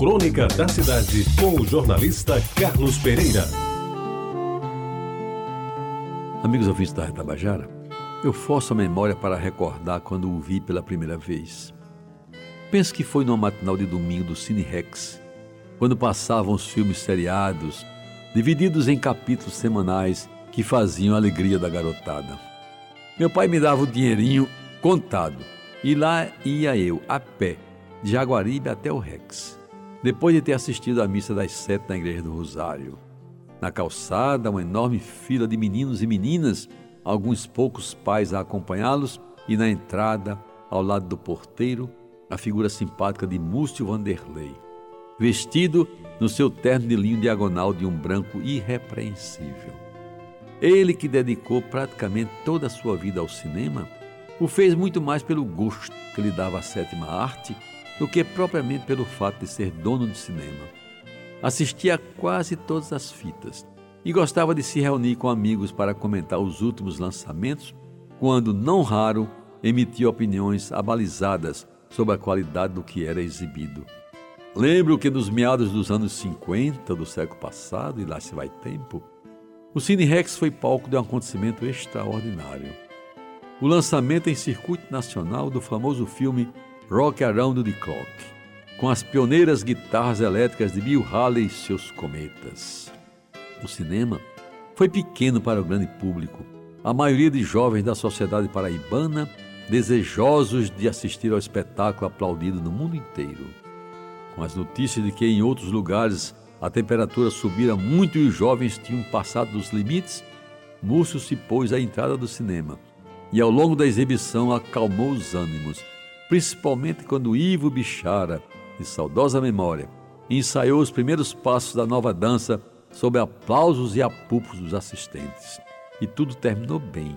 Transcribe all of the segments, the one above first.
Crônica da Cidade, com o jornalista Carlos Pereira. Amigos ouvintes da Tabajara, eu forço a memória para recordar quando o vi pela primeira vez. Penso que foi numa matinal de domingo do Cine Rex, quando passavam os filmes seriados, divididos em capítulos semanais que faziam a alegria da garotada. Meu pai me dava o dinheirinho contado e lá ia eu, a pé, de Jaguaribe até o Rex, depois de ter assistido à missa das sete na Igreja do Rosário. Na calçada, uma enorme fila de meninos e meninas, alguns poucos pais a acompanhá-los, e na entrada, ao lado do porteiro, a figura simpática de Múcio Vanderlei, vestido no seu terno de linho diagonal de um branco irrepreensível. Ele que dedicou praticamente toda a sua vida ao cinema, o fez muito mais pelo gosto que lhe dava a sétima arte do que propriamente pelo fato de ser dono de cinema. Assistia a quase todas as fitas e gostava de se reunir com amigos para comentar os últimos lançamentos, quando, não raro, emitia opiniões abalizadas sobre a qualidade do que era exibido. Lembro que nos meados dos anos 50 do século passado, e lá se vai tempo, o Cine Rex foi palco de um acontecimento extraordinário. O lançamento em circuito nacional do famoso filme Rock Around the Clock, com as pioneiras guitarras elétricas de Bill Haley e seus cometas. O cinema foi pequeno para o grande público. A maioria de jovens da sociedade paraibana desejosos de assistir ao espetáculo aplaudido no mundo inteiro. Com as notícias de que em outros lugares a temperatura subira muito e os jovens tinham passado dos limites, Múcio se pôs à entrada do cinema e ao longo da exibição acalmou os ânimos, principalmente quando Ivo Bichara, de saudosa memória, ensaiou os primeiros passos da nova dança sob aplausos e apupos dos assistentes. E tudo terminou bem.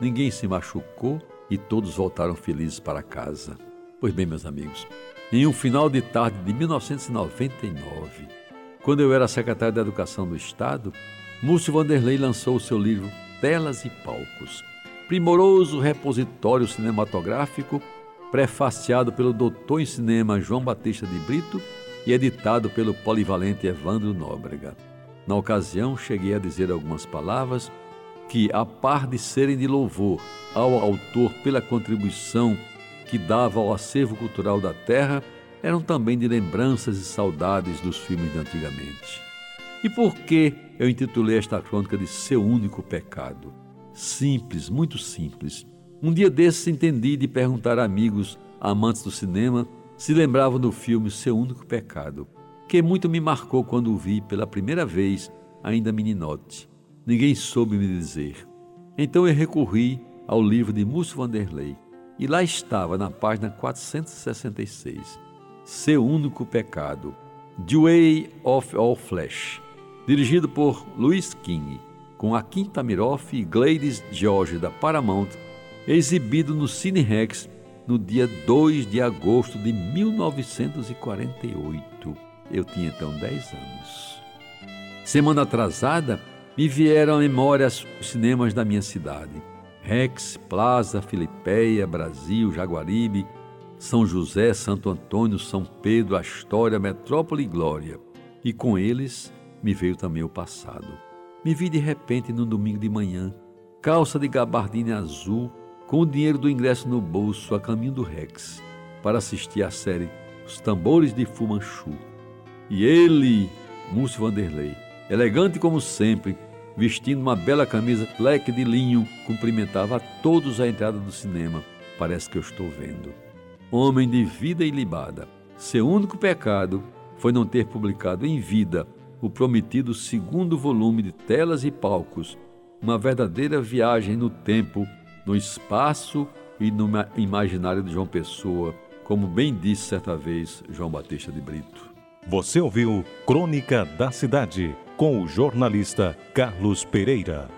Ninguém se machucou e todos voltaram felizes para casa. Pois bem, meus amigos, em um final de tarde de 1999, quando eu era secretário da Educação do Estado, Múcio Vanderlei lançou o seu livro Telas e Palcos, primoroso repositório cinematográfico prefaciado pelo doutor em cinema João Batista de Brito e editado pelo polivalente Evandro Nóbrega. Na ocasião, cheguei a dizer algumas palavras que, a par de serem de louvor ao autor pela contribuição que dava ao acervo cultural da terra, eram também de lembranças e saudades dos filmes de antigamente. E por que eu intitulei esta crônica de Seu Único Pecado? Simples, muito simples um dia desses entendi de perguntar a amigos amantes do cinema se lembravam do filme Seu Único Pecado, que muito me marcou quando o vi pela primeira vez, ainda meninote. Ninguém soube me dizer. Então eu recorri ao livro de Múcio Vanderlei e lá estava, na página 466, Seu Único Pecado, The Way of All Flesh, dirigido por Louis King, com Akin Tamiroff e Gladys George da Paramount exibido no Cine Rex no dia 2 de agosto de 1948. Eu tinha então 10 anos. Semana atrasada, me vieram à memória os cinemas da minha cidade. Rex, Plaza, Filipeia, Brasil, Jaguaribe, São José, Santo Antônio, São Pedro, Astória, Metrópole e Glória. E com eles me veio também o passado. Me vi de repente num domingo de manhã, calça de gabardina azul, com o dinheiro do ingresso no bolso a caminho do Rex, para assistir à série Os Tambores de Fumanchu. E ele, Múcio Vanderlei, elegante como sempre, vestindo uma bela camisa leque de linho, cumprimentava a todos à entrada do cinema. Parece que eu estou vendo. Homem de vida ilibada, seu único pecado foi não ter publicado em vida o prometido segundo volume de telas e palcos, uma verdadeira viagem no tempo no espaço e no imaginário de João Pessoa, como bem disse certa vez João Batista de Brito. Você ouviu Crônica da Cidade com o jornalista Carlos Pereira.